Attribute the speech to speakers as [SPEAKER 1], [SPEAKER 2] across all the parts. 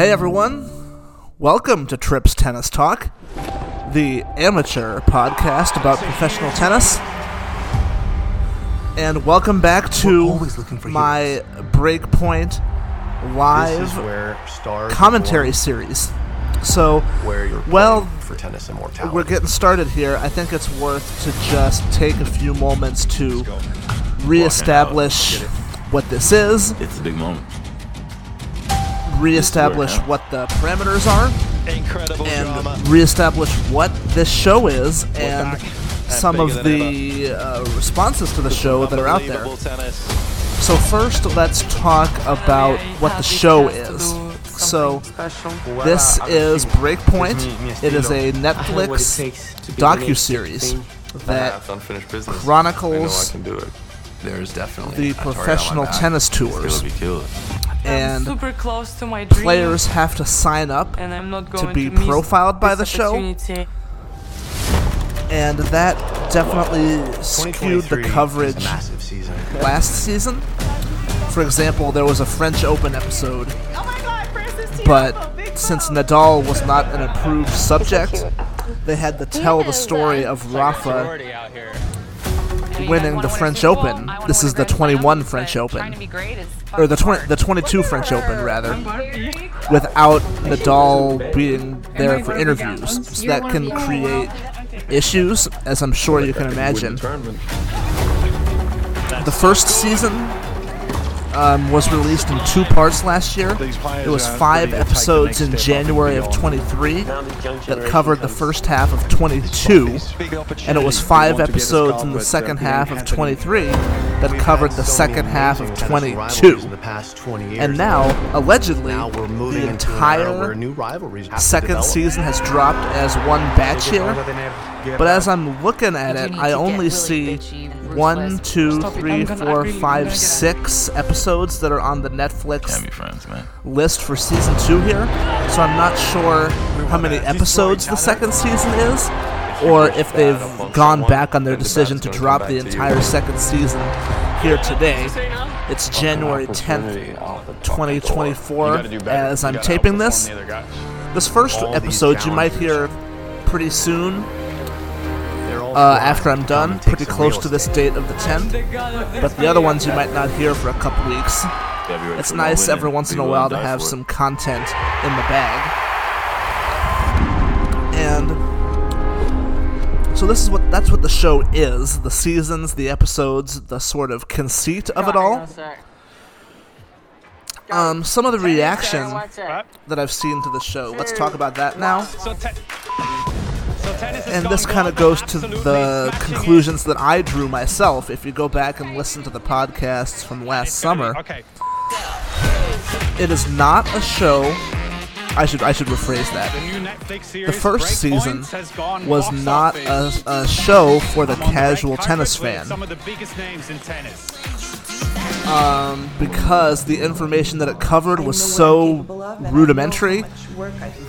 [SPEAKER 1] Hey everyone, welcome to Trips Tennis Talk, the amateur podcast about professional tennis. And welcome back to
[SPEAKER 2] always looking for
[SPEAKER 1] my Breakpoint
[SPEAKER 2] This
[SPEAKER 1] live
[SPEAKER 2] where
[SPEAKER 1] commentary series. So,
[SPEAKER 2] where you're
[SPEAKER 1] well,
[SPEAKER 2] for tennis immortality.
[SPEAKER 1] we're getting started here. I think it's worth to just take a few moments to reestablish what this is,
[SPEAKER 3] It's a big moment.
[SPEAKER 1] Reestablish
[SPEAKER 3] This
[SPEAKER 1] what the parameters are,
[SPEAKER 4] Incredible drama.
[SPEAKER 1] and reestablish what this show is and
[SPEAKER 4] back and
[SPEAKER 1] some
[SPEAKER 4] bigger
[SPEAKER 1] of the uh, responses to the show that are out there.
[SPEAKER 4] Tennis.
[SPEAKER 1] So first, let's talk about what the show is. So this is Breakpoint. It is a Netflix docu-series that
[SPEAKER 5] unfinished business.
[SPEAKER 1] chronicles
[SPEAKER 5] I know I can do it.
[SPEAKER 3] There's definitely
[SPEAKER 1] the
[SPEAKER 3] a target on my
[SPEAKER 1] professional tennis tours,
[SPEAKER 3] gonna be killed.
[SPEAKER 1] And
[SPEAKER 6] super close to my dream,
[SPEAKER 1] players have to sign up
[SPEAKER 6] and I'm not going to
[SPEAKER 1] be
[SPEAKER 6] miss
[SPEAKER 1] profiled by the show. and that definitely skewed the coverage
[SPEAKER 2] season.
[SPEAKER 1] last season. For example, there was a French Open episode, but since Nadal was not an approved subject, they had to tell the story of Rafa winning the French Open. This is the 21 French Open, or the 20, the 22 French Open rather, without Nadal being there for interviews. So that can create issues, as I'm sure you can imagine. The first season um, was released in two parts last year. It was five episodes in January of 23 that covered the first half of 22, and it was five episodes in the second half of 23 that covered the second half of 22.
[SPEAKER 2] In the past 20 years.
[SPEAKER 1] And now, allegedly,
[SPEAKER 2] now we're moving
[SPEAKER 1] the
[SPEAKER 2] into an era where
[SPEAKER 1] entire
[SPEAKER 2] new rivalries have to
[SPEAKER 1] second season has dropped as one batch here. But as I'm looking at it, I only see one, two, three, four, five, six episodes that are on the Netflix
[SPEAKER 3] friends, man.
[SPEAKER 1] list for season two here. So I'm not sure how many episodes the second season is, or if they've gone back on their decision to drop the entire second season here today. It's January 10th, 2024, as I'm taping this. This first episode you might hear pretty soon
[SPEAKER 2] They're all
[SPEAKER 1] uh, after I'm done,
[SPEAKER 2] Come and take
[SPEAKER 1] pretty close to this date of the 10th. But the other ones you might not hear for a couple weeks. It's nice every once in a while to have some content in the bag. And so this is what that's what the show is, the seasons, the episodes, the sort of conceit of it all. Um, some of the reaction that I've seen to the show. Let's talk about that now. And this kind of goes to the conclusions that I drew myself. If you go back and listen to the podcasts from last summer,
[SPEAKER 4] Okay.
[SPEAKER 1] it is not a show. I should I should rephrase that.
[SPEAKER 4] The new Netflix series,
[SPEAKER 1] The first season was not a, a show for the casual tennis fan
[SPEAKER 4] Some of the biggest names in tennis.
[SPEAKER 1] because the information that it covered was so rudimentary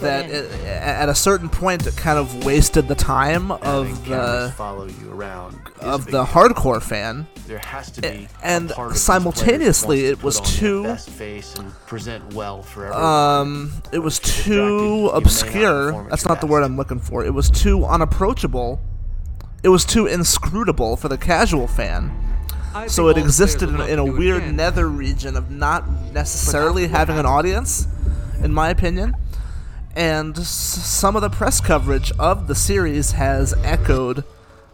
[SPEAKER 1] that it, at a certain point it kind of wasted the time of the
[SPEAKER 2] follow you around
[SPEAKER 1] of the hardcore fan.
[SPEAKER 2] There has to be
[SPEAKER 1] and
[SPEAKER 2] part of these
[SPEAKER 1] simultaneously it was
[SPEAKER 2] to put on
[SPEAKER 1] too-
[SPEAKER 2] face and present well for everyone.
[SPEAKER 1] Um, it was too
[SPEAKER 2] distracted, you may not
[SPEAKER 1] obscure. That's not the word. I'm looking for. It was too unapproachable. It was too inscrutable for the casual fan. So it existed in, in a weird nether region of not necessarily having an audience, in my opinion. And s- some of the press coverage of the series has echoed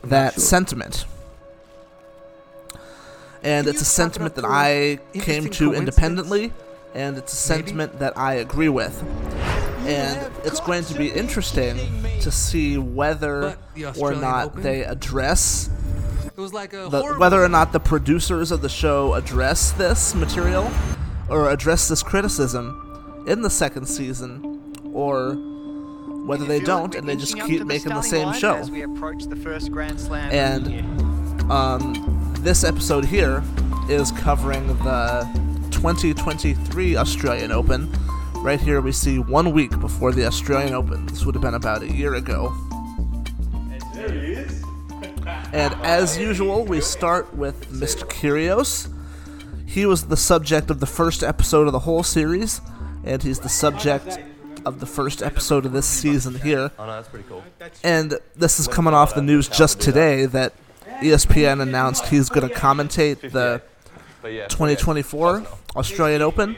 [SPEAKER 1] that sentiment. And it's a sentiment that I came to independently, and it's a sentiment that I agree with. And it's going to be interesting to see whether or not they address
[SPEAKER 7] It was like a
[SPEAKER 1] the,
[SPEAKER 7] horrible
[SPEAKER 1] whether or not the producers of the show address this material or address this criticism in the second season or whether they don't and they just keep making the same show.
[SPEAKER 8] As we approach the first Grand Slam
[SPEAKER 1] And-
[SPEAKER 8] of the year.
[SPEAKER 1] Um, this episode here is covering the 2023 Australian Open. Right here, we see one week before the Australian Open. This would have been about a year ago. And as usual, we start with Mr. Kyrgios. He was the subject of the first episode of the whole series, and he's the subject of the first episode of this season here.
[SPEAKER 3] Oh no, that's pretty cool.
[SPEAKER 1] And this is coming off the news just today that ESPN announced he's going to commentate the 2024 Australian Open.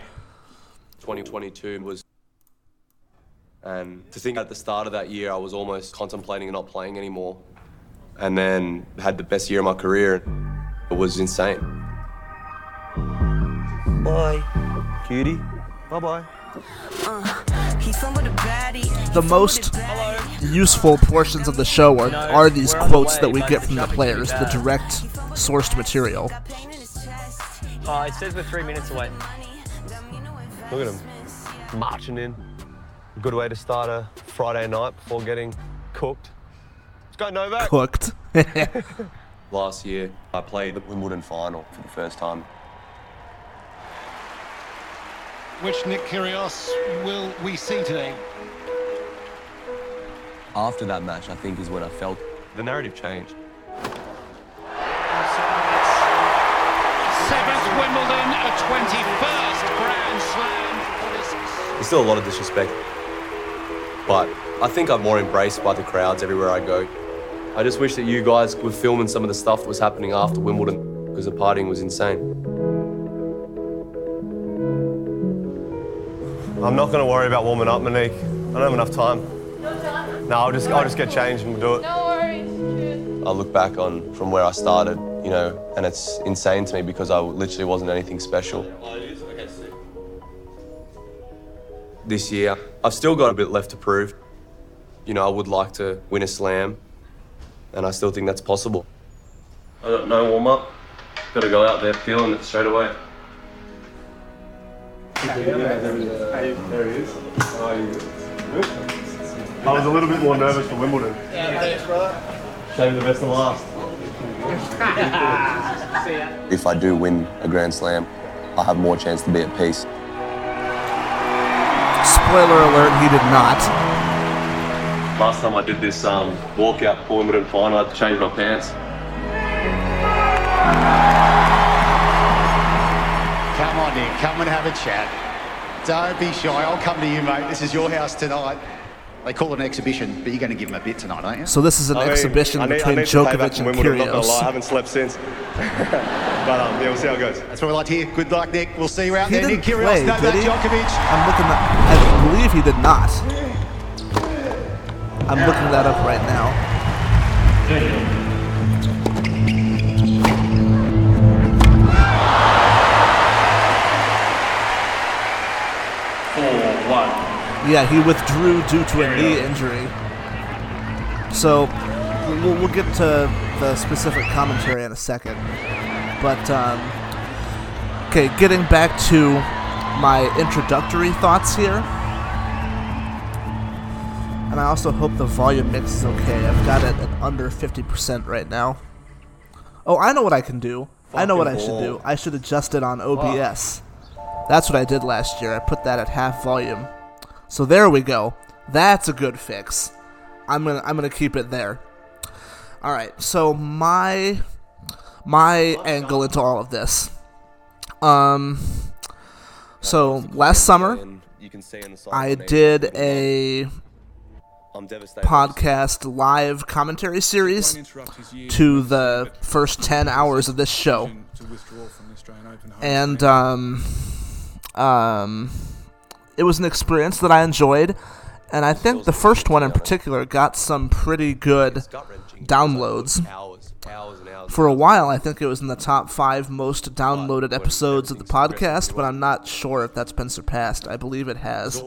[SPEAKER 3] 2022 was. And to think at the start of that year, I was almost contemplating not playing anymore. And then had the best year of my career. It was insane. Bye, cutie. Bye bye.
[SPEAKER 1] The most useful portions of the show are, are these quotes that we get from the players, the direct sourced material.
[SPEAKER 5] Oh, it says we're three minutes away.
[SPEAKER 3] Look at him marching in. Good way to start a Friday night before getting cooked. Let's go Novak.
[SPEAKER 1] Cooked.
[SPEAKER 3] Last year, I played the Wimbledon final for the first time.
[SPEAKER 7] Which Nick Kyrgios will we see today?
[SPEAKER 3] After that match, I think is when I felt the narrative changed.
[SPEAKER 7] Seventh Wimbledon, a 21st Grand Slam.
[SPEAKER 3] There's still a lot of disrespect, but I think I'm more embraced by the crowds everywhere I go. I just wish that you guys were filming some of the stuff that was happening after Wimbledon because the partying was insane. I'm not going to worry about warming up, Monique. I don't have enough time. No, I'll just I'll just get changed and we'll do it.
[SPEAKER 6] No worries.
[SPEAKER 3] I look back on from where I started, you know, and it's insane to me because I literally wasn't anything special. This year, I've still got a bit left to prove. You know, I would like to win a slam, and I still think that's possible. I got no warm up. Got to go out there feeling it straight away. I was a little bit more nervous for Wimbledon. Shame the best of last. If I do win a Grand Slam, I'll have more chance to be at peace.
[SPEAKER 1] Spoiler alert, he did not.
[SPEAKER 3] Last time I did this um, walkout for Wimbledon final, I had to change my pants.
[SPEAKER 9] Come on, Nick. Come and have a chat. Don't be shy. I'll come to you, mate. This is your house tonight. They call it an exhibition, but you're going to give him a bit tonight, aren't you?
[SPEAKER 1] So this is an exhibition between Djokovic and Kyrgios.
[SPEAKER 3] I haven't slept since. but um, yeah, we'll see how it goes.
[SPEAKER 9] That's what we like to hear. Good luck, Nick. We'll see you out
[SPEAKER 1] He
[SPEAKER 9] there.
[SPEAKER 1] didn't
[SPEAKER 9] Nick Kyrgios,
[SPEAKER 1] play,
[SPEAKER 9] Novak
[SPEAKER 1] did he?
[SPEAKER 9] Djokovic.
[SPEAKER 1] I'm looking at, I believe he did not. I'm looking that up right now. Yeah, he withdrew due to a knee injury. So we'll, we'll get to the specific commentary in a second. But um, okay, getting back to my introductory thoughts here. And I also hope the volume mix is okay. I've got it at under 50% right now. Oh, I know what I can do. I know what I should do. I should adjust it on OBS. That's what I did last year. I put that at half volume. So there we go. That's a good fix. I'm gonna I'm gonna keep it there. All right. So my my angle into all of this. Um. So last summer,
[SPEAKER 3] you can see in the side
[SPEAKER 1] I
[SPEAKER 3] of the nation,
[SPEAKER 1] did a. podcast live commentary series to the first 10 hours of this show. And um um it was an experience that I enjoyed and I think the first one in particular got some pretty good downloads.
[SPEAKER 3] Hours, hours.
[SPEAKER 1] For a while, I think it was in the top five most downloaded episodes of the podcast, but I'm not sure if that's been surpassed. I believe it has.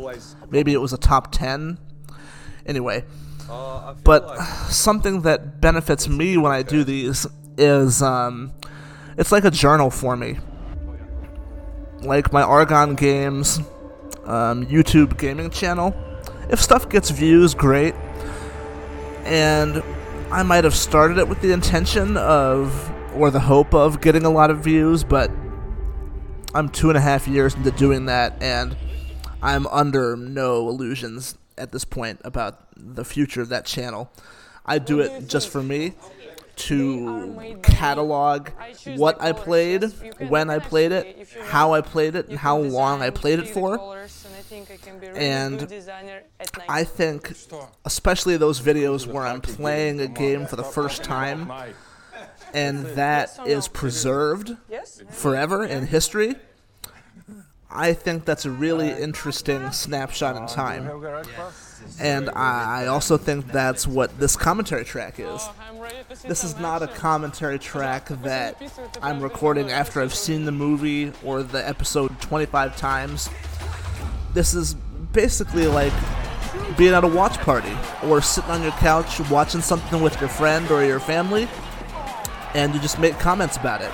[SPEAKER 1] Maybe it was a top 10. Anyway,
[SPEAKER 3] uh,
[SPEAKER 1] but
[SPEAKER 3] like
[SPEAKER 1] something that benefits me when I do these is um, it's like a journal for me. Like my Argon Games um, YouTube gaming channel. If stuff gets views, great. And I might have started it with the intention of, or the hope of, getting a lot of views, but I'm two and a half years into doing that, and I'm under no illusions at this point about the future of that channel. I do it just for me to catalog what I played, when I played it, how I played it, and how long I played it for. And. I think, especially those videos where I'm playing a game for the first time, and that is preserved forever in history. I think that's a really interesting snapshot in time. And I I also think that's what this commentary track is.
[SPEAKER 6] Oh, I'm ready to see
[SPEAKER 1] This is not a commentary track that
[SPEAKER 6] piece with the
[SPEAKER 1] I'm recording after I've seen the movie or the episode 25 times. This is basically like being at a watch party or sitting on your couch watching something with your friend or your family and you just make comments about it.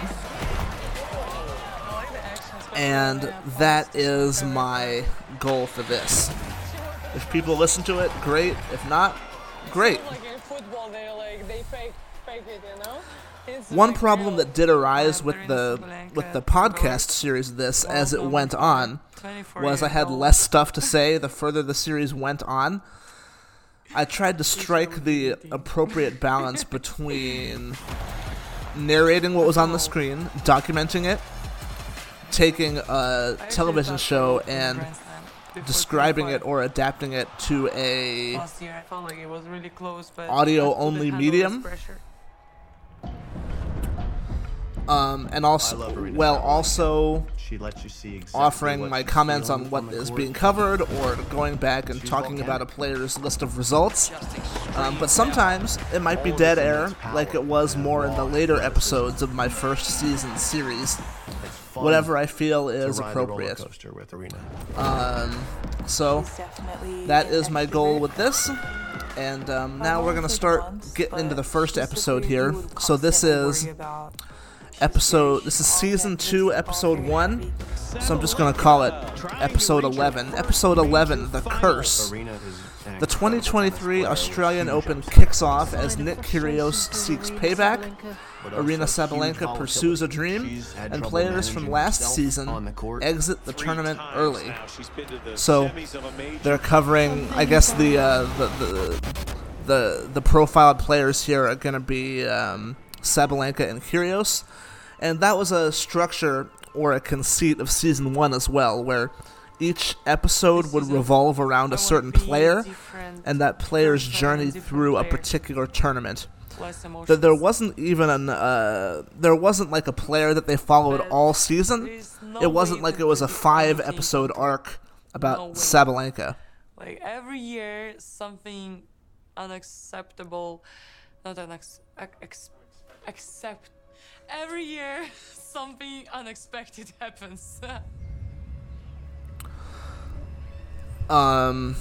[SPEAKER 1] And that is my goal for this. If people listen to it, great. If not, great. One problem that did arise with the with the podcast series of this as it went on was I had less stuff to say the further the series went on. I tried to strike the appropriate balance between narrating what was on the screen, documenting it, taking a television show and
[SPEAKER 6] Grand Slam before
[SPEAKER 1] describing it or adapting it to a
[SPEAKER 6] Last year, I felt like it was really close,
[SPEAKER 1] audio only medium? um and also well also
[SPEAKER 2] She lets you see exactly
[SPEAKER 1] offering my comments on what
[SPEAKER 2] on the
[SPEAKER 1] is
[SPEAKER 2] court.
[SPEAKER 1] being covered or going back and
[SPEAKER 2] She's
[SPEAKER 1] talking about a player's list of results. Um, but sometimes it might be dead air, like it was more in the later episodes of my first season series.
[SPEAKER 2] It's fun
[SPEAKER 1] Whatever I feel
[SPEAKER 2] to
[SPEAKER 1] is
[SPEAKER 2] ride roller
[SPEAKER 1] appropriate.
[SPEAKER 2] coaster with Aryna.
[SPEAKER 1] Um, so that is my goal with this. And um, now we're gonna start getting into the first episode here. So this is episode. This is season two, episode one. So I'm just gonna call it episode 11. Episode 11, the curse. The 2023 Australian Open kicks off as Nick Kyrgios seeks payback.
[SPEAKER 2] Aryna
[SPEAKER 1] Sabalenka pursues a dream, and players from last season exit the tournament early. So they're covering, I guess the uh, the, the the the profiled players here are going to be um, Sabalenka and Kyrgios, and that was a structure or a conceit of season one as well, where each episode would revolve around a certain player and that player's journey through a particular tournament. That there wasn't even an uh, there wasn't like a player that they followed all season. It wasn't like it was a five episode arc about. Sabalenka.
[SPEAKER 6] Like every year, something unacceptable, not unex, ex, accept. Every year, something unexpected happens.
[SPEAKER 1] Um,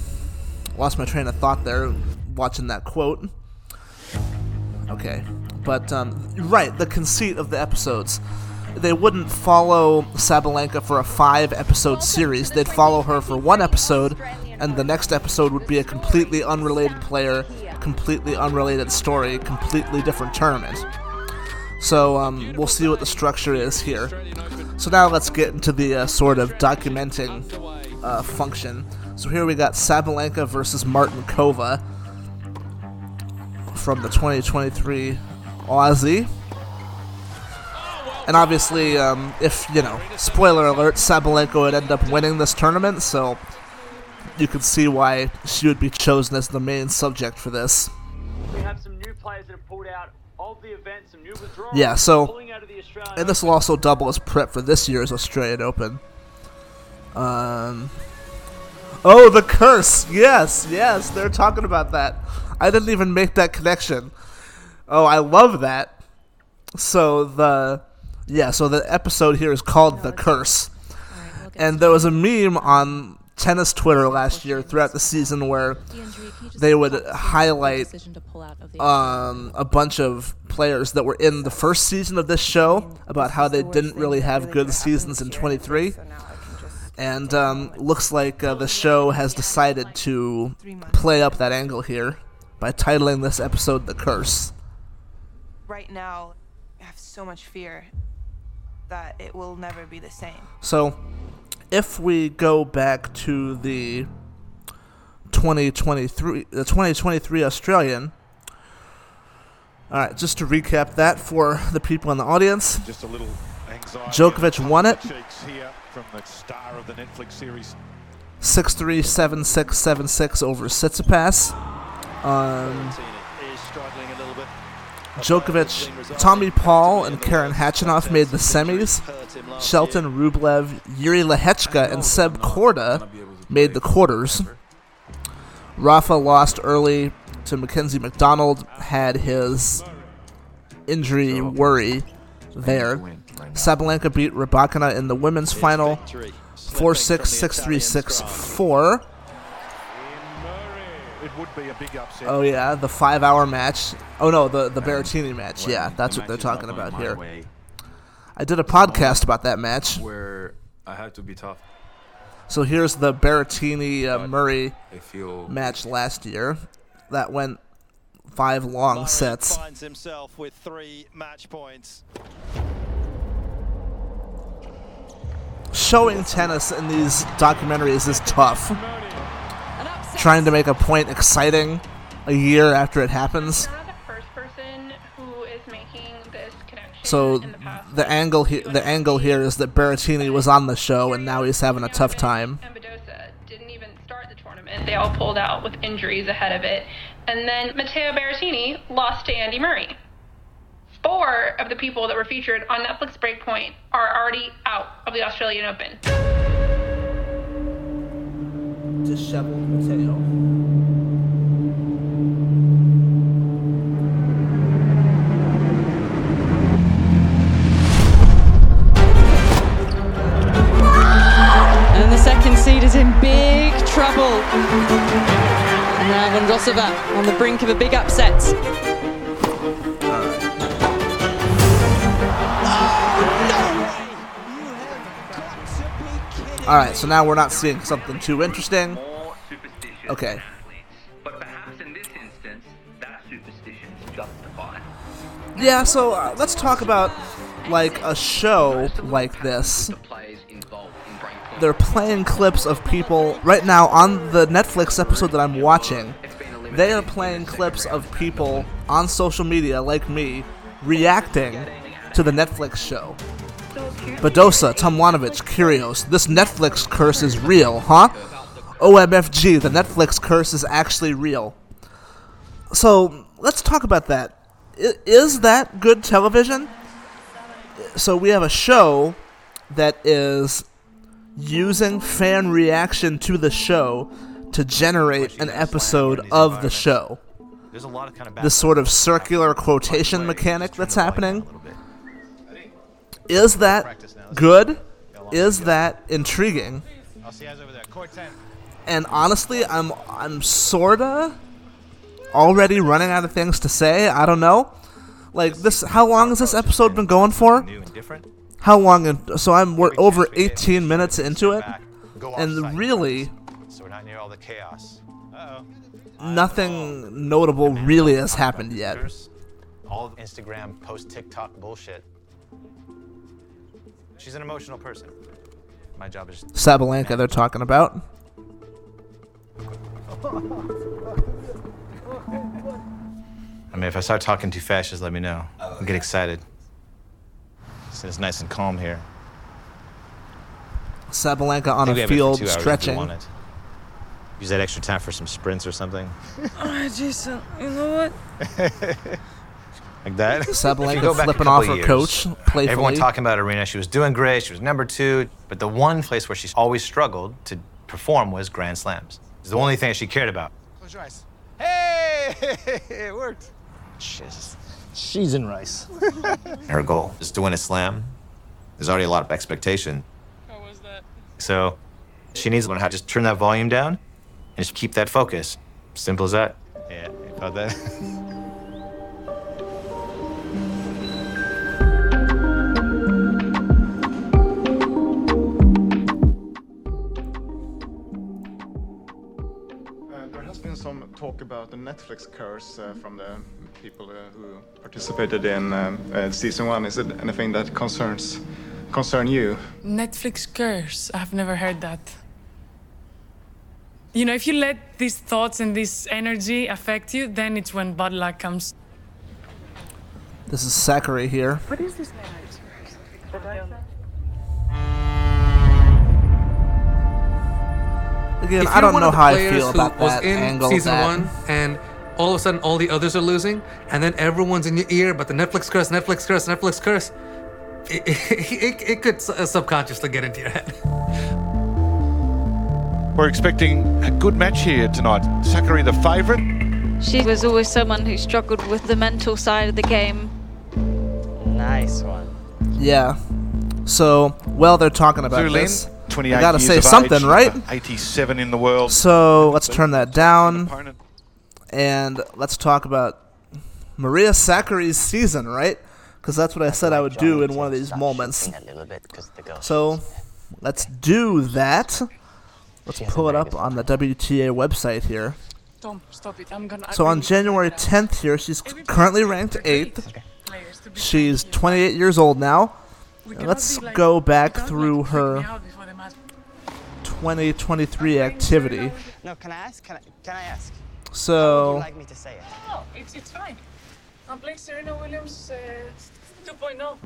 [SPEAKER 1] lost my train of thought there watching that quote. Okay, but um, right, the conceit of the episodes. They wouldn't follow Sabalenka for a five episode series. They'd follow her for one episode, and the next episode would be a completely unrelated player, completely unrelated story, completely different tournament. So um, we'll see what the structure is here. So now let's get into the uh, sort of documenting uh, function. So here we got Sabalenka versus Martincova from the 2023 Aussie. And obviously, um, if, you know, spoiler alert, Sabalenka would end up winning this tournament, so you can see why she would be chosen as the main subject for this.
[SPEAKER 10] We have some new players that have pulled out of the event, some new withdrawals.
[SPEAKER 1] Yeah, so-
[SPEAKER 10] pulling out of the Australian
[SPEAKER 1] And this will also double as prep for this year's Australian Open. Um. Oh, the curse! Yes, yes, they're talking about that. I didn't even make that connection. Oh, I love that. So the yeah, so the episode here is called the curse, and there was a meme on tennis Twitter last year throughout the season where they would highlight um, a bunch of players that were in the first season of this show about how they didn't really have good seasons in 23. And um, looks like uh, the show has decided to play up that angle here by titling this episode The Curse.
[SPEAKER 11] Right now, I have so much fear that it will never be the same.
[SPEAKER 1] So, if we go back to the 2023, the 2023 Australian. All right, just to recap that for the people in the audience.
[SPEAKER 12] Just a little anxiety.
[SPEAKER 1] Djokovic won it.
[SPEAKER 12] Here from the star of the Netflix series.
[SPEAKER 1] six three seven six seven six over Tsitsipas. Um, Djokovic, Tommy Paul, and Karen Khachanov made the semis. Shelton, Rublev, Jiri Lehecka, and Seb Korda made the quarters. Rafa lost early to Mackenzie McDonald, had his injury worry there. Sabalenka beat Rybakina in the women's final 4 6 6 3 6 4. Oh yeah, the five-hour match. Oh no, the the Berrettini match. Yeah, that's what they're talking about here. I did a podcast about that match.
[SPEAKER 12] Where I had to be tough.
[SPEAKER 1] So here's the Berrettini uh, Murray match last year. That went five long sets.
[SPEAKER 13] Finds himself with three match points.
[SPEAKER 1] Showing tennis in these documentaries is tough. Trying to make a point exciting a year after it happens. So the angle here, the angle here is that Berrettini was on the show and now he's having a tough time. Didn't even start the tournament.
[SPEAKER 14] They all pulled out with injuries ahead of it, and then Matteo Berrettini lost to Andy Murray. Four of the people that were featured on Netflix Breakpoint are already out of the Australian Open.
[SPEAKER 1] Disheveled Matteo.
[SPEAKER 15] And the second seed is in big trouble. And now Vondrosova on the brink of a big upset.
[SPEAKER 1] All right, so now we're not seeing something too interesting. Okay. Yeah, so uh, let's talk about like a show like this. They're playing clips of people right now on the Netflix episode that I'm watching. They are playing clips of people on social media like me reacting to the Netflix show. Badosa, Tomljanovic, Kyrgios, This Netflix curse is real, huh? OMFG, the Netflix curse is actually real. So let's talk about that. I- Is that good television? So we have a show that is using fan reaction to the show to generate an episode of the show.
[SPEAKER 16] There's a lot of kind of
[SPEAKER 1] This sort of circular quotation mechanic that's happening. Is that good? Is that intriguing?
[SPEAKER 13] I'll see you guys over there. Court 10.
[SPEAKER 1] And honestly, I'm I'm sorta already running out of things to say. I don't know. Like this, how long has this episode been going for? How long? In, so I'm we're over 18 minutes into it, and really,
[SPEAKER 16] So we're not near all the chaos.
[SPEAKER 1] Nothing notable really has happened yet.
[SPEAKER 16] All Instagram post TikTok bullshit. She's an emotional person. My job is
[SPEAKER 1] Sabalenka, they're talking about.
[SPEAKER 16] I mean, if I start talking too fast, just let me know. I'll get excited. So it's nice and calm here.
[SPEAKER 1] Sabalenka on
[SPEAKER 16] I think we
[SPEAKER 1] a
[SPEAKER 16] have it for
[SPEAKER 1] field
[SPEAKER 16] two hours if we
[SPEAKER 1] stretching.
[SPEAKER 16] Use that extra time for some sprints or something.
[SPEAKER 17] Oh, Alright, Jason, you know what?
[SPEAKER 16] Like that.
[SPEAKER 1] Sabalenka
[SPEAKER 16] If go back a
[SPEAKER 1] flipping
[SPEAKER 16] couple
[SPEAKER 1] off her
[SPEAKER 16] years,
[SPEAKER 1] coach playfully.
[SPEAKER 16] Everyone talking about Aryna. She was doing great. She was number two. But the one place where she's always struggled to perform was Grand Slams. It's the only thing that she cared about.
[SPEAKER 13] Close your eyes. Hey! it worked.
[SPEAKER 16] Jesus.
[SPEAKER 18] She's in rice.
[SPEAKER 16] Her goal is to win a slam. There's already a lot of expectation.
[SPEAKER 6] How was that?
[SPEAKER 16] So she needs to learn how to just turn that volume down and just keep that focus. Simple as that. Yeah, you felt that?
[SPEAKER 19] Talk about the Netflix curse uh, from the people uh, who participated in um, uh, season one. Is it anything that concerns concern you?
[SPEAKER 17] Netflix curse. I've never heard that. You know, if you let these thoughts and this energy affect you, then it's when bad luck comes.
[SPEAKER 1] This is Sakkari here.
[SPEAKER 6] What is this
[SPEAKER 1] Again,
[SPEAKER 18] if
[SPEAKER 1] I
[SPEAKER 18] you're
[SPEAKER 1] don't
[SPEAKER 18] one
[SPEAKER 1] know
[SPEAKER 18] of the
[SPEAKER 1] how I
[SPEAKER 18] players
[SPEAKER 1] feel
[SPEAKER 18] who
[SPEAKER 1] about
[SPEAKER 18] was
[SPEAKER 1] that
[SPEAKER 18] in
[SPEAKER 1] angle.
[SPEAKER 18] season
[SPEAKER 1] that-
[SPEAKER 18] one, and all of a sudden all the others are losing, and then everyone's in your ear, but the Netflix curse, Netflix curse, Netflix curse. It, it, it could uh, subconsciously get into your head.
[SPEAKER 20] We're expecting a good match here tonight. Sakkari the favourite.
[SPEAKER 21] She was always someone who struggled with the mental side of the game.
[SPEAKER 5] Nice one.
[SPEAKER 1] Yeah. So, well, they're talking about
[SPEAKER 20] Zhu Lin,
[SPEAKER 1] this.
[SPEAKER 20] 28
[SPEAKER 1] I gotta say something,
[SPEAKER 20] age,
[SPEAKER 1] right?
[SPEAKER 20] 87 in the world.
[SPEAKER 1] So let's turn that down, and let's talk about Maria Sakkari's season, right? Because that's what I said I would do in one of these moments. So let's do that. Let's pull it up on the WTA website here.
[SPEAKER 17] Tom, stop it. I'm gonna.
[SPEAKER 1] So on January 10th here, she's currently ranked 8th. She's 28 years old now. Let's go back through her 2023 activity.
[SPEAKER 5] No, can I ask? Can I, can I ask? How would
[SPEAKER 1] So,
[SPEAKER 5] you like me to say it?
[SPEAKER 17] No, it's, it's fine. I'm playing Serena Williams uh, 2.0.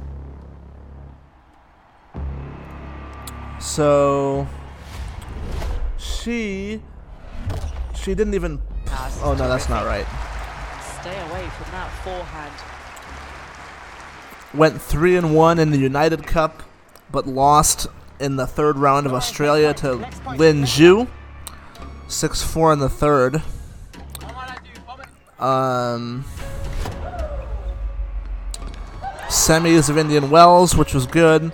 [SPEAKER 1] so she she didn't even Oh no, that's not right.
[SPEAKER 15] Stay away from that forehand.
[SPEAKER 1] Went 3 and 1 in the United Cup but lost in the third round of Australia to Lin Zhu. 6-4 in the third. Um semis of Indian Wells, which was good.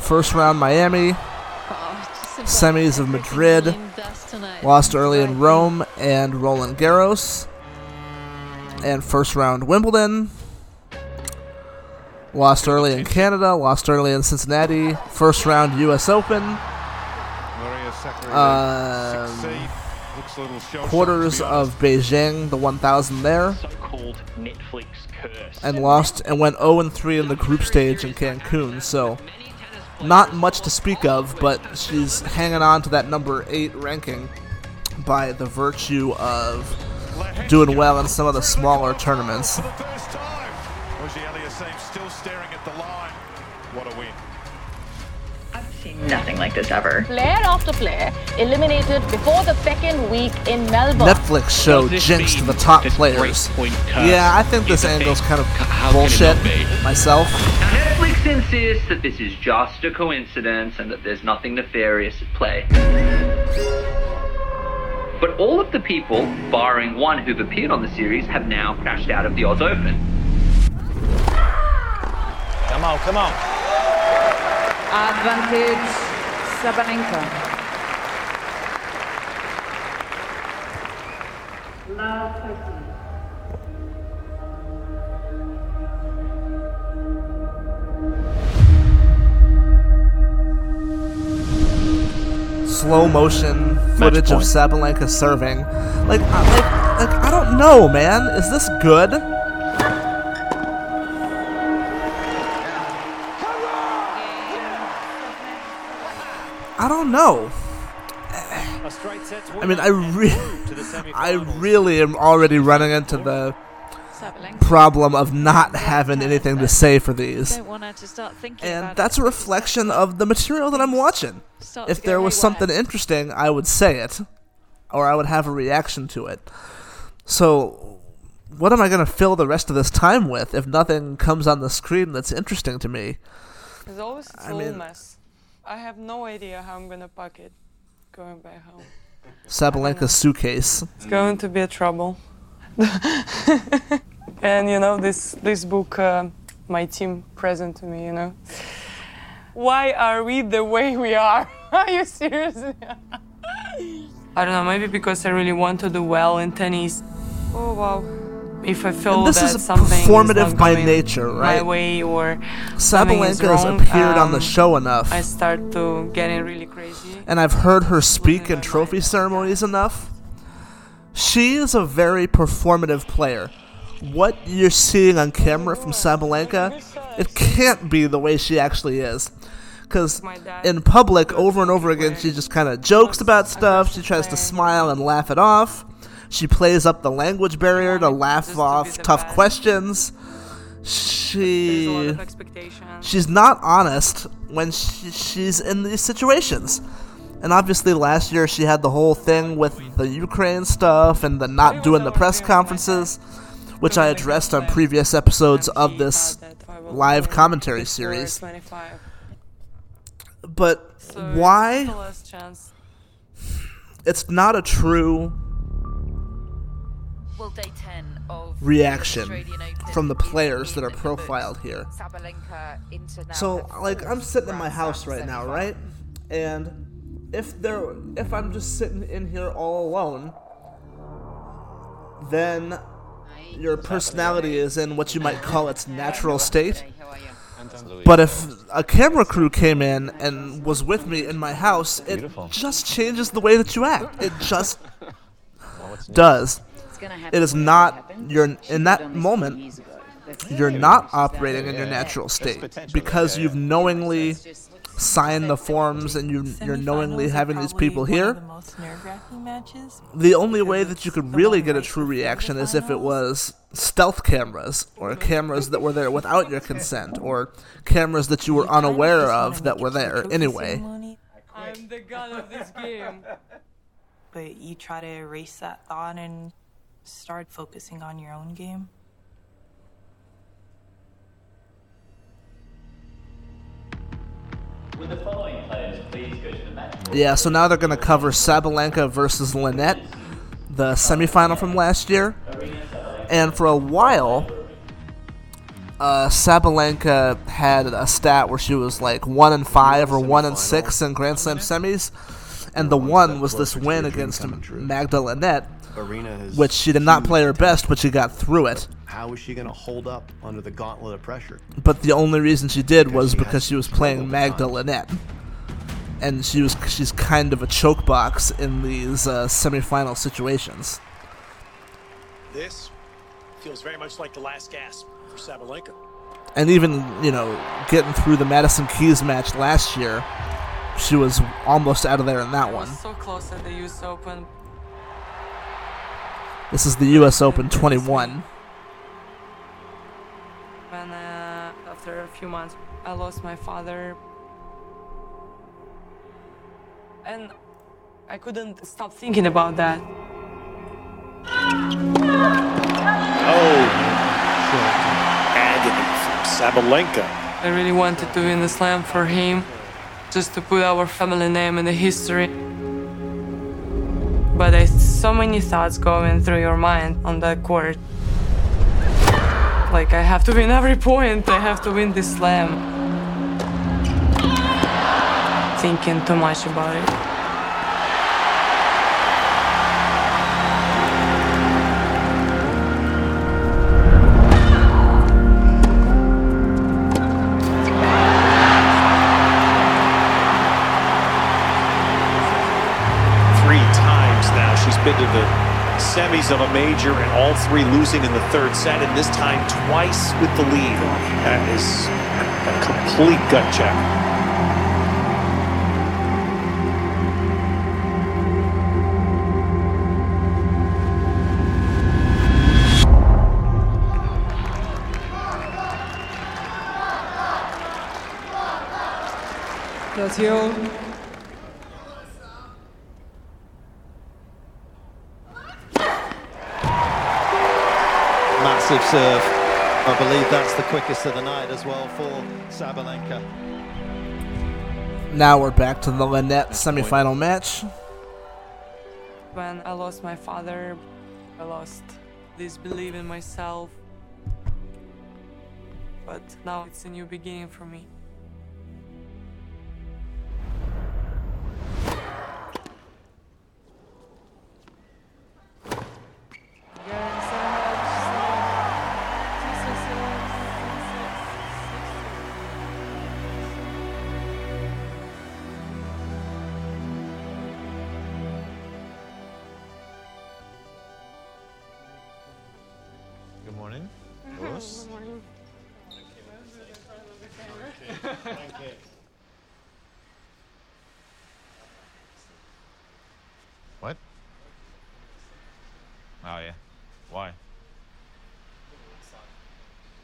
[SPEAKER 1] First round Miami. Semis of Madrid. Lost early in Rome and Roland Garros. And first round Wimbledon. Lost early in Canada. Lost early in Cincinnati. First round U.S. Open. Um,
[SPEAKER 20] six seed. Looks a little shell-shocked,
[SPEAKER 1] quarters
[SPEAKER 20] to be honest.
[SPEAKER 1] of Beijing, the 1000 there.
[SPEAKER 22] So-called Netflix curse.
[SPEAKER 1] and lost and went 0 3 in the group stage in Cancun. So not much to speak of, but she's hanging on to that number 8 ranking by the virtue of doing well in some of the smaller tournaments.
[SPEAKER 23] Nothing like this ever.
[SPEAKER 6] Player after player eliminated before the second week in Melbourne.
[SPEAKER 1] Netflix show jinxed the top players. Yeah, I think this angle's kind of bullshit myself.
[SPEAKER 24] Netflix insists that this is just a coincidence and that there's nothing nefarious at play. But all of the people, barring one who've appeared on the series, have now crashed out of the Oz Open.
[SPEAKER 5] Come on, come on.
[SPEAKER 25] Advantage Sabalenka.
[SPEAKER 1] Slow motion footage of
[SPEAKER 20] point.
[SPEAKER 1] Sabalenka serving. Like, I- like, like, I don't know, man. Is this good? I don't know. I mean, I re- I really am already running into the problem of not having anything to say for these.
[SPEAKER 21] Don't want her to start thinking
[SPEAKER 1] And that's a reflection of the material that I'm watching. If there was something interesting, I would say it, or I would have a reaction to it. So, what am I going to fill the rest of this time with if nothing comes on the screen that's interesting to me?
[SPEAKER 6] It's always a
[SPEAKER 1] I mean-
[SPEAKER 6] mess. I have no idea how I'm gonna pack it going back home.
[SPEAKER 1] Sabalenka's suitcase.
[SPEAKER 6] It's going to be a trouble. and you know this this book, uh, my team present to me. You know, why are we the way we are? are you serious? I don't know. Maybe because I really want to do well in tennis. Oh wow. If I feel
[SPEAKER 1] And this
[SPEAKER 6] that
[SPEAKER 1] is
[SPEAKER 6] something is
[SPEAKER 1] performative
[SPEAKER 6] not
[SPEAKER 1] by nature,
[SPEAKER 6] my
[SPEAKER 1] right?
[SPEAKER 6] way or is
[SPEAKER 1] Sabalenka's
[SPEAKER 6] wrong,
[SPEAKER 1] appeared on the
[SPEAKER 6] um,
[SPEAKER 1] show enough.
[SPEAKER 6] I start to getting really crazy.
[SPEAKER 1] and I've heard her speak in trophy ceremonies enough. She is a very performative player. What you're seeing on camera from Sabalenka, it can't be the way she actually is. Because in public, over and over again, she just kind of jokes about stuff. She tries to smile and laugh it off. She plays up the language barrier to laugh off tough questions. She she's not honest when she, she's in these situations. And obviously, last year she had the whole thing with the Ukraine stuff and the not doing the press conferences, which I addressed on previous episodes of this live commentary series. But why? It's not a true
[SPEAKER 26] Well, day 10 of
[SPEAKER 1] reaction
[SPEAKER 26] Australian
[SPEAKER 1] from the players that are profiled here.
[SPEAKER 26] Sabalenka into now
[SPEAKER 1] So, like, I'm sitting in my house right now, right? And if there, if I'm just sitting in here all alone, then your personality is in what you might call its natural state. But if a camera crew came in and was with me in my house, it just changes the way that you act. It just does. It is not you're in that moment. You're not operating in your natural state because you've knowingly signed the forms and you you're knowingly having these people here. The only way that you could really get a true reaction is if it was stealth cameras or cameras that were there without your consent or cameras that you were unaware of that were there anyway.
[SPEAKER 6] I'm the god of this game.
[SPEAKER 27] But you try to erase that thought and start focusing on your own game.
[SPEAKER 22] Will the following players please go to the?
[SPEAKER 1] Yeah, so now they're going to cover Sabalenka versus Linette, the semifinal from last year. And for a while, uh, Sabalenka had a stat where she was like 1 and 5 or 1 and 6 in Grand Slam semis. And the one was this win against Magda Linette,
[SPEAKER 2] Aryna has
[SPEAKER 1] which she did not play her best, but she got through it.
[SPEAKER 2] How is she going to hold up under the gauntlet of pressure?
[SPEAKER 1] But the only reason she did was because she was playing Magda Linette. And she was she's kind of a choke box in these uh, semifinal situations.
[SPEAKER 28] This feels very much like the last gasp for Sabalenka.
[SPEAKER 1] And even, you know, getting through the Madison Keys match last year, she was almost out of there in that one.
[SPEAKER 6] So close at the US Open.
[SPEAKER 1] This is the US Open 21.
[SPEAKER 6] When uh, after a few months, I lost my father, and I couldn't stop thinking about that.
[SPEAKER 28] Oh, agony from Sabalenka.
[SPEAKER 6] I really wanted to win the slam for him, just to put our family name in the history. But there's so many thoughts going through your mind on that court. Like I have to win every point. I have to win this slam. Thinking too much about it.
[SPEAKER 28] Semis of a major and all three losing in the third set, and this time twice with the lead. That is a complete gut check.
[SPEAKER 6] That's you.
[SPEAKER 29] Serve. I believe that's the quickest of the night as well for Sabalenka.
[SPEAKER 1] Now we're back to the Linette semifinal match.
[SPEAKER 6] When I lost my father, I lost this belief in myself. But now it's a new beginning for me.
[SPEAKER 16] Oh yeah. Why?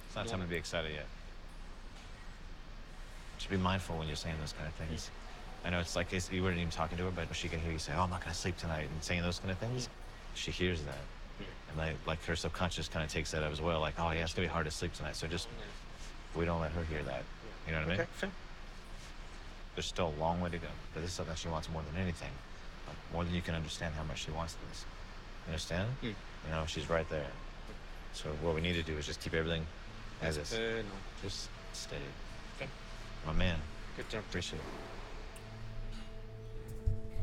[SPEAKER 16] It's not time to be excited yet. Should be mindful when you're saying those kind of things. I know it's like it's, you weren't even talking to her, but she can hear you say, "Oh, I'm not gonna sleep tonight," and saying those kind of things. She hears that, and like, like her subconscious kind of takes that up as well. Like, oh yeah, it's gonna be hard to sleep tonight. So just we don't let her hear that. You know what I mean?
[SPEAKER 30] Okay.
[SPEAKER 16] There's still a long way to go, but this is something she wants more than anything, like, more than you can understand how much she wants this. You understand?
[SPEAKER 30] Mm.
[SPEAKER 16] You know, she's right there. So what we need to do is just keep everything as is.
[SPEAKER 30] Uh, no.
[SPEAKER 16] Just steady.
[SPEAKER 30] Okay.
[SPEAKER 16] My man.
[SPEAKER 30] Good job.
[SPEAKER 16] Appreciate it.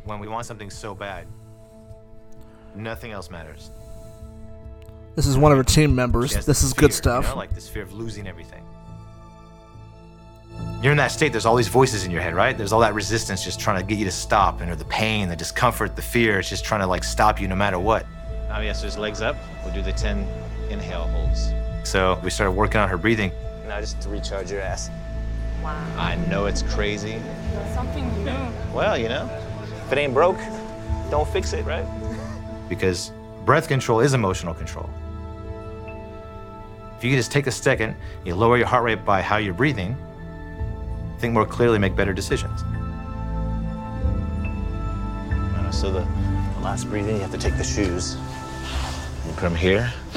[SPEAKER 16] When we want something so bad, nothing else matters.
[SPEAKER 1] This is one of her team members. This
[SPEAKER 16] this
[SPEAKER 1] is good stuff.
[SPEAKER 16] You know, like this fear of losing everything. You're in that state, there's all these voices in your head, right? There's all that resistance just trying to get you to stop, and or the pain, the discomfort, the fear, it's just trying to like stop you no matter what. Oh yeah, so just legs up. We'll do the 10 inhale holds. So we started working on her breathing.
[SPEAKER 5] Now just to recharge your ass.
[SPEAKER 6] Wow.
[SPEAKER 16] I know it's crazy.
[SPEAKER 6] Something new.
[SPEAKER 16] Well, you know,
[SPEAKER 5] If it ain't broke, don't fix it, right?
[SPEAKER 16] because breath control is emotional control. If you can just take a second, you lower your heart rate by how you're breathing, think more clearly, make better decisions.
[SPEAKER 5] So the, last breathing, you have to take the shoes.
[SPEAKER 16] You put them here.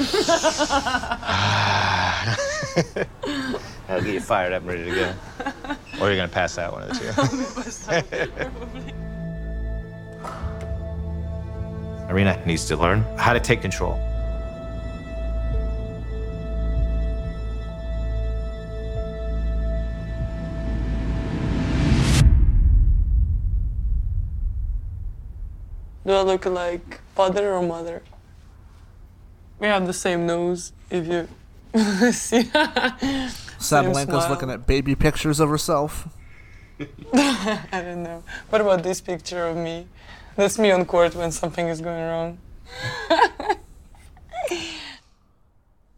[SPEAKER 16] That'll get you fired up and ready to go. Or you're gonna pass out one of the two. Aryna needs to learn how to take control.
[SPEAKER 6] Do I look like father or mother? We have the same nose, if you see. Same
[SPEAKER 1] Sabalenka's looking at baby pictures of herself.
[SPEAKER 6] I don't know. What about this picture of me? That's me on court when something is going wrong.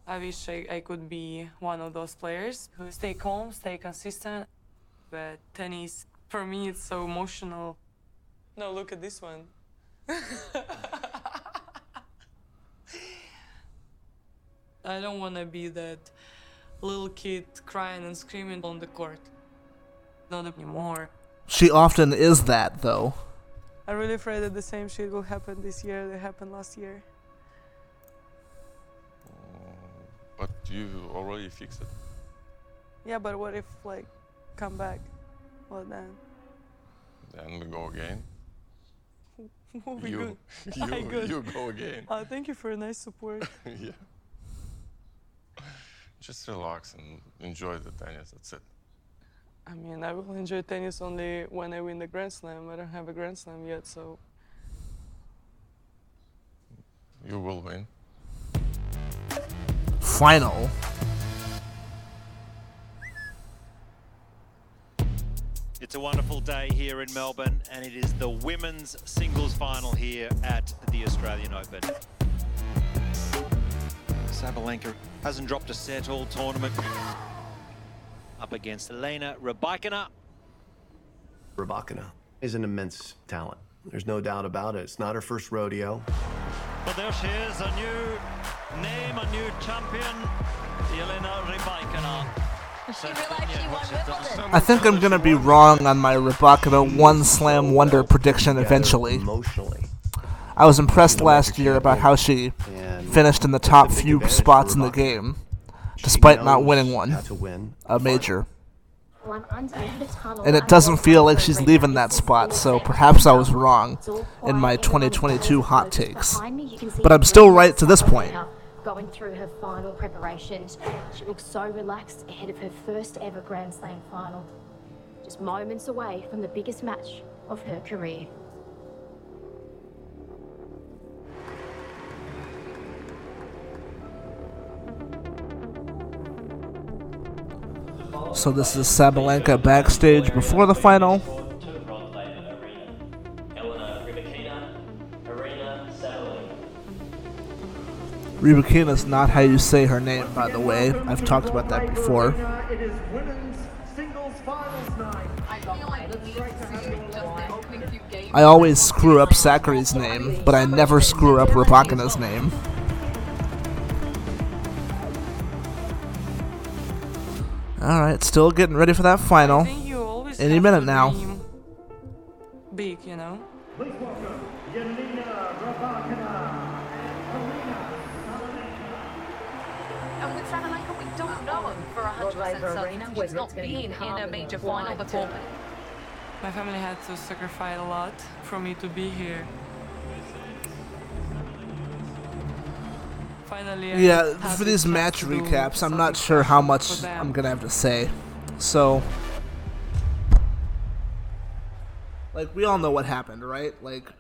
[SPEAKER 6] I wish I, I could be one of those players who stay calm, stay consistent. But tennis, for me, it's so emotional. No, look at this one. I don't want to be that little kid crying and screaming on the court. Not anymore.
[SPEAKER 1] She often is that, though.
[SPEAKER 6] I'm really afraid that the same shit will happen this year that happened last year.
[SPEAKER 31] Mm, but you already fixed it.
[SPEAKER 6] Yeah, but what if like come back? What then?
[SPEAKER 31] Then we go again.
[SPEAKER 6] What
[SPEAKER 31] You-
[SPEAKER 6] good?
[SPEAKER 31] you-
[SPEAKER 6] I good.
[SPEAKER 31] you go again.
[SPEAKER 6] Uh, thank you for a nice support.
[SPEAKER 31] yeah. Just relax and enjoy the tennis. That's it.
[SPEAKER 6] I mean, I will enjoy tennis only when I win the Grand Slam. I don't have a Grand Slam yet, so
[SPEAKER 31] You will win.
[SPEAKER 1] Final.
[SPEAKER 32] It's a wonderful day here in Melbourne, and it is the women's singles final here at the Australian Open. Sabalenka hasn't dropped a set all tournament. Up against Elena Rybakina.
[SPEAKER 2] Rabakina is an immense talent. There's no doubt about it. It's not her first rodeo.
[SPEAKER 32] But there she is, a new name, a new champion, Elena Rybakina.
[SPEAKER 1] I think I'm gonna be wrong on my Rybakina one slam wonder prediction eventually. I was impressed last year about how she finished in the top few spots in the game, despite not winning one, a major. And it doesn't feel like she's leaving that spot, so perhaps I was wrong in my 2022 hot takes. But I'm still right to this point.
[SPEAKER 33] Going through her final preparations, she looks so relaxed ahead of her first ever Grand Slam final. Just moments away from the biggest match of her career.
[SPEAKER 1] So this is Sabalenka backstage before the final. Rybakina is not how you say her name, by the way. I've talked about that before.
[SPEAKER 23] It is women's singles finals night.
[SPEAKER 1] I always screw up Sakkari's name, but I never screw up Rybakina's name. Alright, still getting ready for that final. Any minute now.
[SPEAKER 6] big, you know.
[SPEAKER 23] Please welcome Yelena Rybakina
[SPEAKER 26] And with Sabalenka, we don't know him for 100% certainty. She's not been in a major final before.
[SPEAKER 6] My family had to sacrifice a lot for me to be here. Finally,
[SPEAKER 1] Yeah, for these match recaps, I'm not sure how much. I'm gonna have to say. So, like, we all know what happened, right? Like,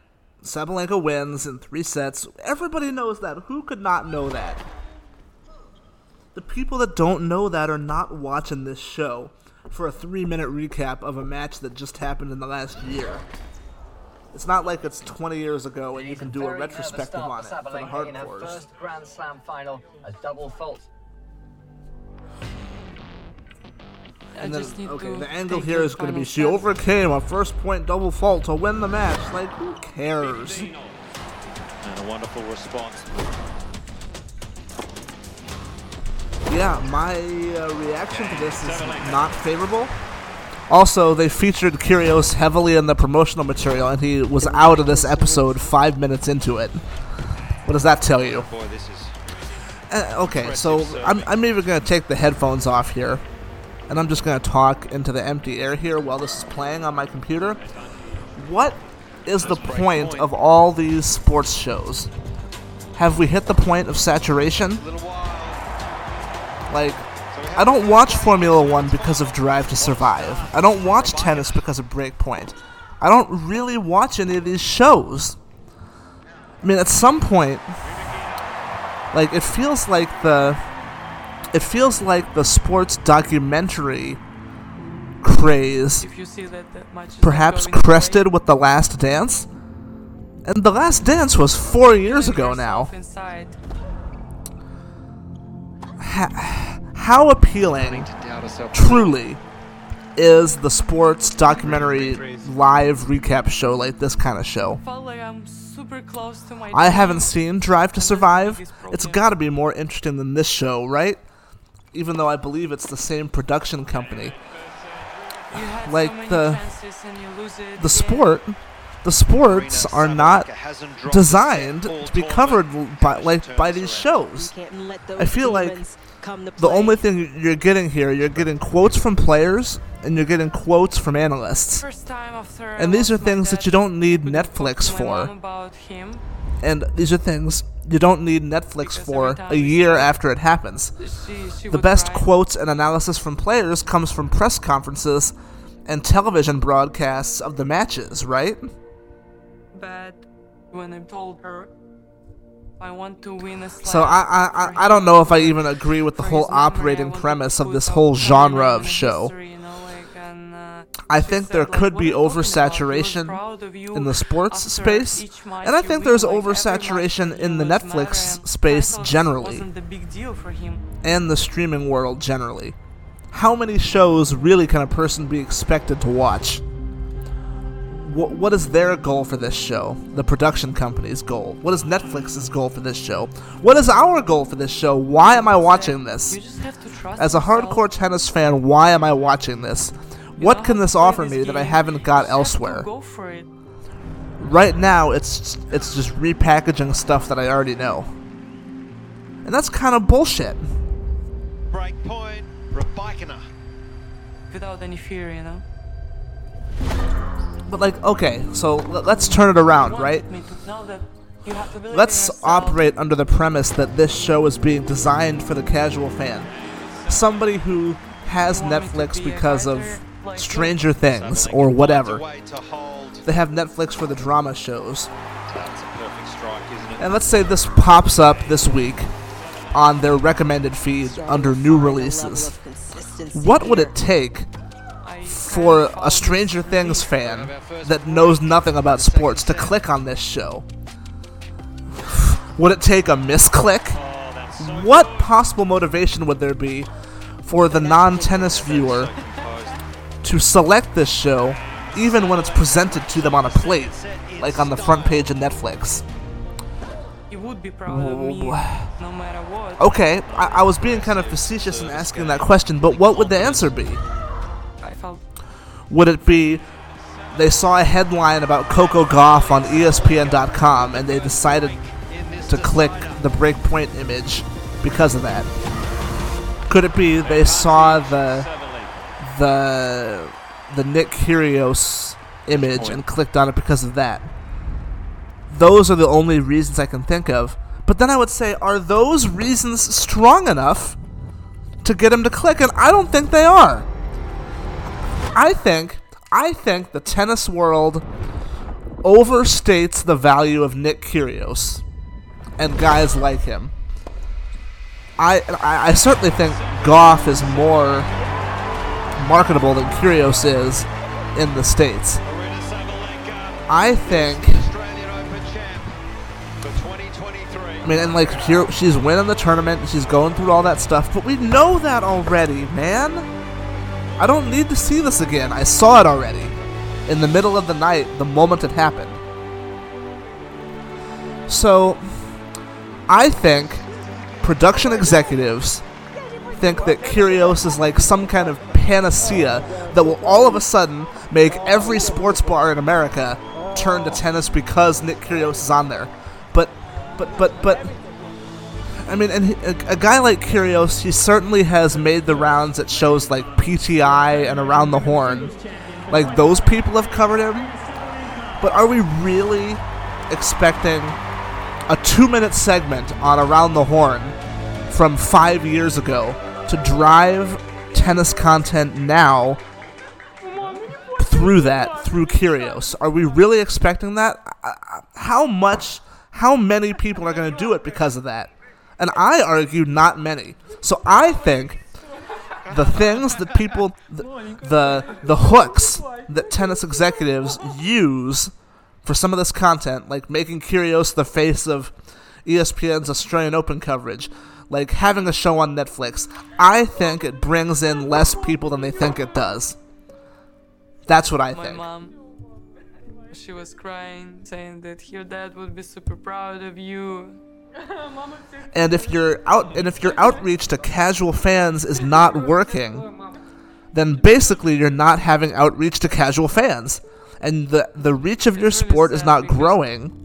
[SPEAKER 1] Sabalenka wins in three sets. Everybody knows that. Who could not know that? The people that don't know that are not watching this show for a three minute recap of a match that just happened in the last year. It's not like it's 20 years ago and you can do a retrospective on it for the
[SPEAKER 30] Sabalenka in
[SPEAKER 1] hardcores.
[SPEAKER 30] first Grand Slam final, a double fault.
[SPEAKER 1] And then, okay, the angle
[SPEAKER 6] take
[SPEAKER 1] here
[SPEAKER 6] the
[SPEAKER 1] is going to be she overcame a first point double fault to win the match. Like, who cares?
[SPEAKER 32] And a wonderful response.
[SPEAKER 1] Yeah, my uh, reaction to this is not favorable. Also, they featured Kyrgios heavily in the promotional material, and he was out of this episode five minutes into it. What does that tell you?
[SPEAKER 32] Boy, this is
[SPEAKER 1] Uh, okay, so I'm, I'm even going to take the headphones off here, and I'm just going to talk into the empty air here while this is playing on my computer. What is the point of all these sports shows? Have we hit the point of saturation? Like, I don't watch Formula One because of Drive to Survive. I don't watch tennis because of Breakpoint. I don't really watch any of these shows. I mean, at some point, like it feels like the it feels like the sports documentary craze
[SPEAKER 6] If you see that the match
[SPEAKER 1] perhaps
[SPEAKER 6] going your way,
[SPEAKER 1] crested with the last dance and the last dance was four years ago now
[SPEAKER 6] inside.
[SPEAKER 1] How appealing truly is the sports documentary live recap show like this kind of show
[SPEAKER 6] I'm super close to my
[SPEAKER 1] I haven't seen Drive to Survive. It's got to be more interesting than this show, right? Even though I believe it's the same production company.
[SPEAKER 6] You had so
[SPEAKER 1] Like the
[SPEAKER 6] chances and you lose it
[SPEAKER 1] the sport, the sports are not designed to be covered by like by these shows. I feel like the only thing you're getting here, you're getting quotes from players and you're getting quotes from analysts.
[SPEAKER 6] First time after I
[SPEAKER 1] And these are things that you don't need Netflix
[SPEAKER 6] to my mom
[SPEAKER 1] for. And these are things you don't need Netflix for a year after it happens.
[SPEAKER 6] She, she
[SPEAKER 1] The best quotes and analysis from players comes from press conferences and television broadcasts of the matches, right?
[SPEAKER 6] But when I told her I want to win a.
[SPEAKER 1] So I I, I, I don't know if I even agree with the whole operating premise of this whole genre of show. I think there could be oversaturation in the sports space, and I think there's oversaturation in the Netflix space generally,
[SPEAKER 6] the big deal for him.
[SPEAKER 1] and the streaming world generally. How many shows really can a person be expected to watch? What, what is their goal for this show? The production company's goal. What is Netflix's goal for this show? What is our goal for this show? Why am I watching this?
[SPEAKER 6] You just have to trust
[SPEAKER 1] As a
[SPEAKER 6] yourself.
[SPEAKER 1] hardcore tennis fan, why am I watching this? What can this offer me that I haven't got elsewhere?
[SPEAKER 6] Go for it.
[SPEAKER 1] Right now, it's it's just repackaging stuff that I already know, and that's kind of bullshit.
[SPEAKER 32] break point. Rybakina.
[SPEAKER 6] Without any fear, you know.
[SPEAKER 1] But like, okay, so l- let's turn it around, right?
[SPEAKER 6] Me to know that you have to believe in
[SPEAKER 1] Let's operate under the premise that this show is being designed for the casual fan. Somebody who has Netflix because of Stranger Things or whatever. They have Netflix for the drama shows.
[SPEAKER 32] That's a perfect strike, isn't it?
[SPEAKER 1] And let's say this pops up this week on their recommended feed under new releases. What would it take for a Stranger Things fan that knows nothing about sports to click on this show? Would it take a misclick? What possible motivation would there be for the non tennis viewer to select this show even when it's presented to them on a plate, like on the front page of Netflix?
[SPEAKER 6] You would be proud of me, no matter what.
[SPEAKER 1] Okay, I, I was being kind of facetious in asking that question, but what would the answer be? Would it be they saw a headline about Coco Gauff on ESPN.com and they decided to click the breakpoint image because of that. Could it be they saw the the the Nick Kyrgios image and clicked on it because of that? Those are the only reasons I can think of. But then I would say, are those reasons strong enough to get him to click? And I don't think they are. I think I think the tennis world overstates the value of Nick Kyrgios and guys like him. I I, I certainly think Gauff is more marketable than Kyrgios is in the states. I think. I mean, and like she's winning the tournament, and she's going through all that stuff, but we know that already, man. I don't need to see this again. I saw it already. In the middle of the night, the moment it happened. So, I think production executives think that Kyrgios is like some kind of panacea that will all of a sudden make every sports bar in America turn to tennis because Nick Kyrgios is on there. But, but, but, but. I mean, and a, a guy like Kyrgios, he certainly has made the rounds at shows like PTI and Around the Horn. Like those people have covered him. But are we really expecting a two-minute segment on Around the Horn from five years ago to drive tennis content now through that through Kyrgios? Are we really expecting that? How much? How many people are going to do it because of that? And I argue not many. So I think the things that people, the the, the hooks that tennis executives use for some of this content, like making Kyrgios the face of ESPN's Australian Open coverage, like having a show on Netflix, I think it brings in less people than they think it does. That's what I
[SPEAKER 6] My
[SPEAKER 1] think.
[SPEAKER 6] mom, she was crying, saying that your dad would be super proud of you.
[SPEAKER 1] And if your out and if your outreach to casual fans is not working, then basically you're not having outreach to casual fans. And the the reach of your sport is not growing.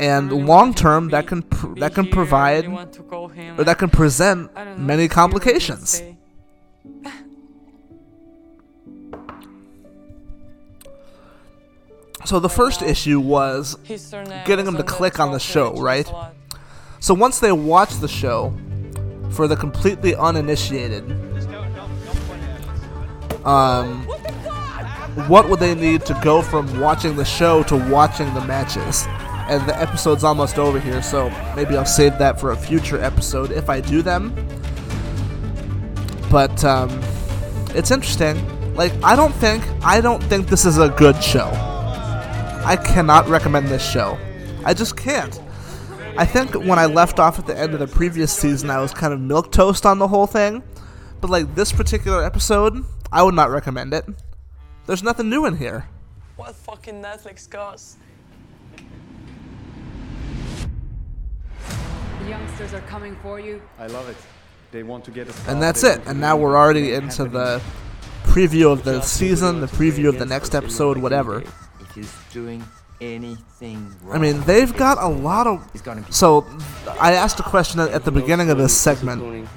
[SPEAKER 1] And long term that can pr- that can provide or that can present many complications. So the first issue was getting them to click on the show, right? So once they watch the show, for the completely uninitiated, um, what would they need to go from watching the show to watching the matches? And the episode's almost over here, so maybe I'll save that for a future episode if I do them. But um, it's interesting. Like I don't think I don't think this is a good show. I cannot recommend this show. I just can't. I think when I left off at the end of the previous season, I was kind of milk toast on the whole thing. But like this particular episode, I would not recommend it. There's nothing new in here.
[SPEAKER 6] What fucking Netflix costs?
[SPEAKER 34] The youngsters are coming for you.
[SPEAKER 35] I love it. They want to get us.
[SPEAKER 1] And that's it. And now we're already into the preview of the season, the preview of the next episode, whatever.
[SPEAKER 36] If he's doing anything wrong.
[SPEAKER 1] I mean, they've got a lot of. So, I asked a question at at the beginning of this segment.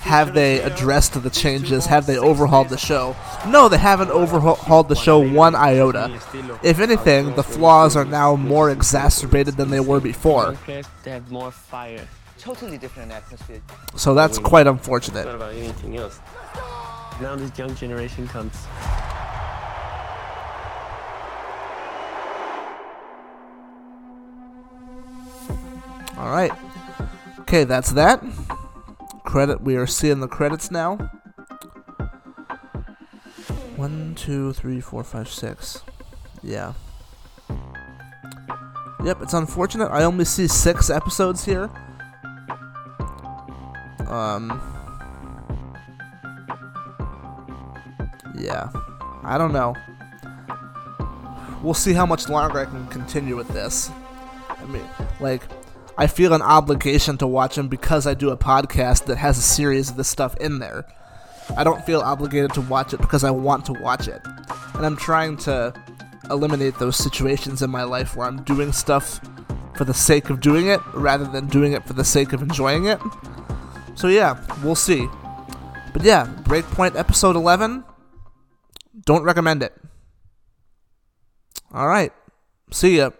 [SPEAKER 1] Have they addressed the changes? Have they overhauled the show? No, they haven't overhauled the show one iota. If anything, the flaws are now more exacerbated than they were before.
[SPEAKER 36] They have more fire. Totally different atmosphere.
[SPEAKER 1] So that's quite unfortunate.
[SPEAKER 36] Not about anything else. Now this young generation comes.
[SPEAKER 1] All right. Okay, that's that. Credit. We are seeing the credits now. One, two, three, four, five, six. Yeah. Yep, it's unfortunate. I only see six episodes here. Um. Yeah. I don't know. We'll see how much longer I can continue with this. I mean, like, I feel an obligation to watch them because I do a podcast that has a series of this stuff in there. I don't feel obligated to watch it because I want to watch it. and I'm trying to eliminate those situations in my life where I'm doing stuff for the sake of doing it rather than doing it for the sake of enjoying it. So yeah, we'll see. But yeah, Breakpoint episode 11. Don't recommend it. All right. See ya.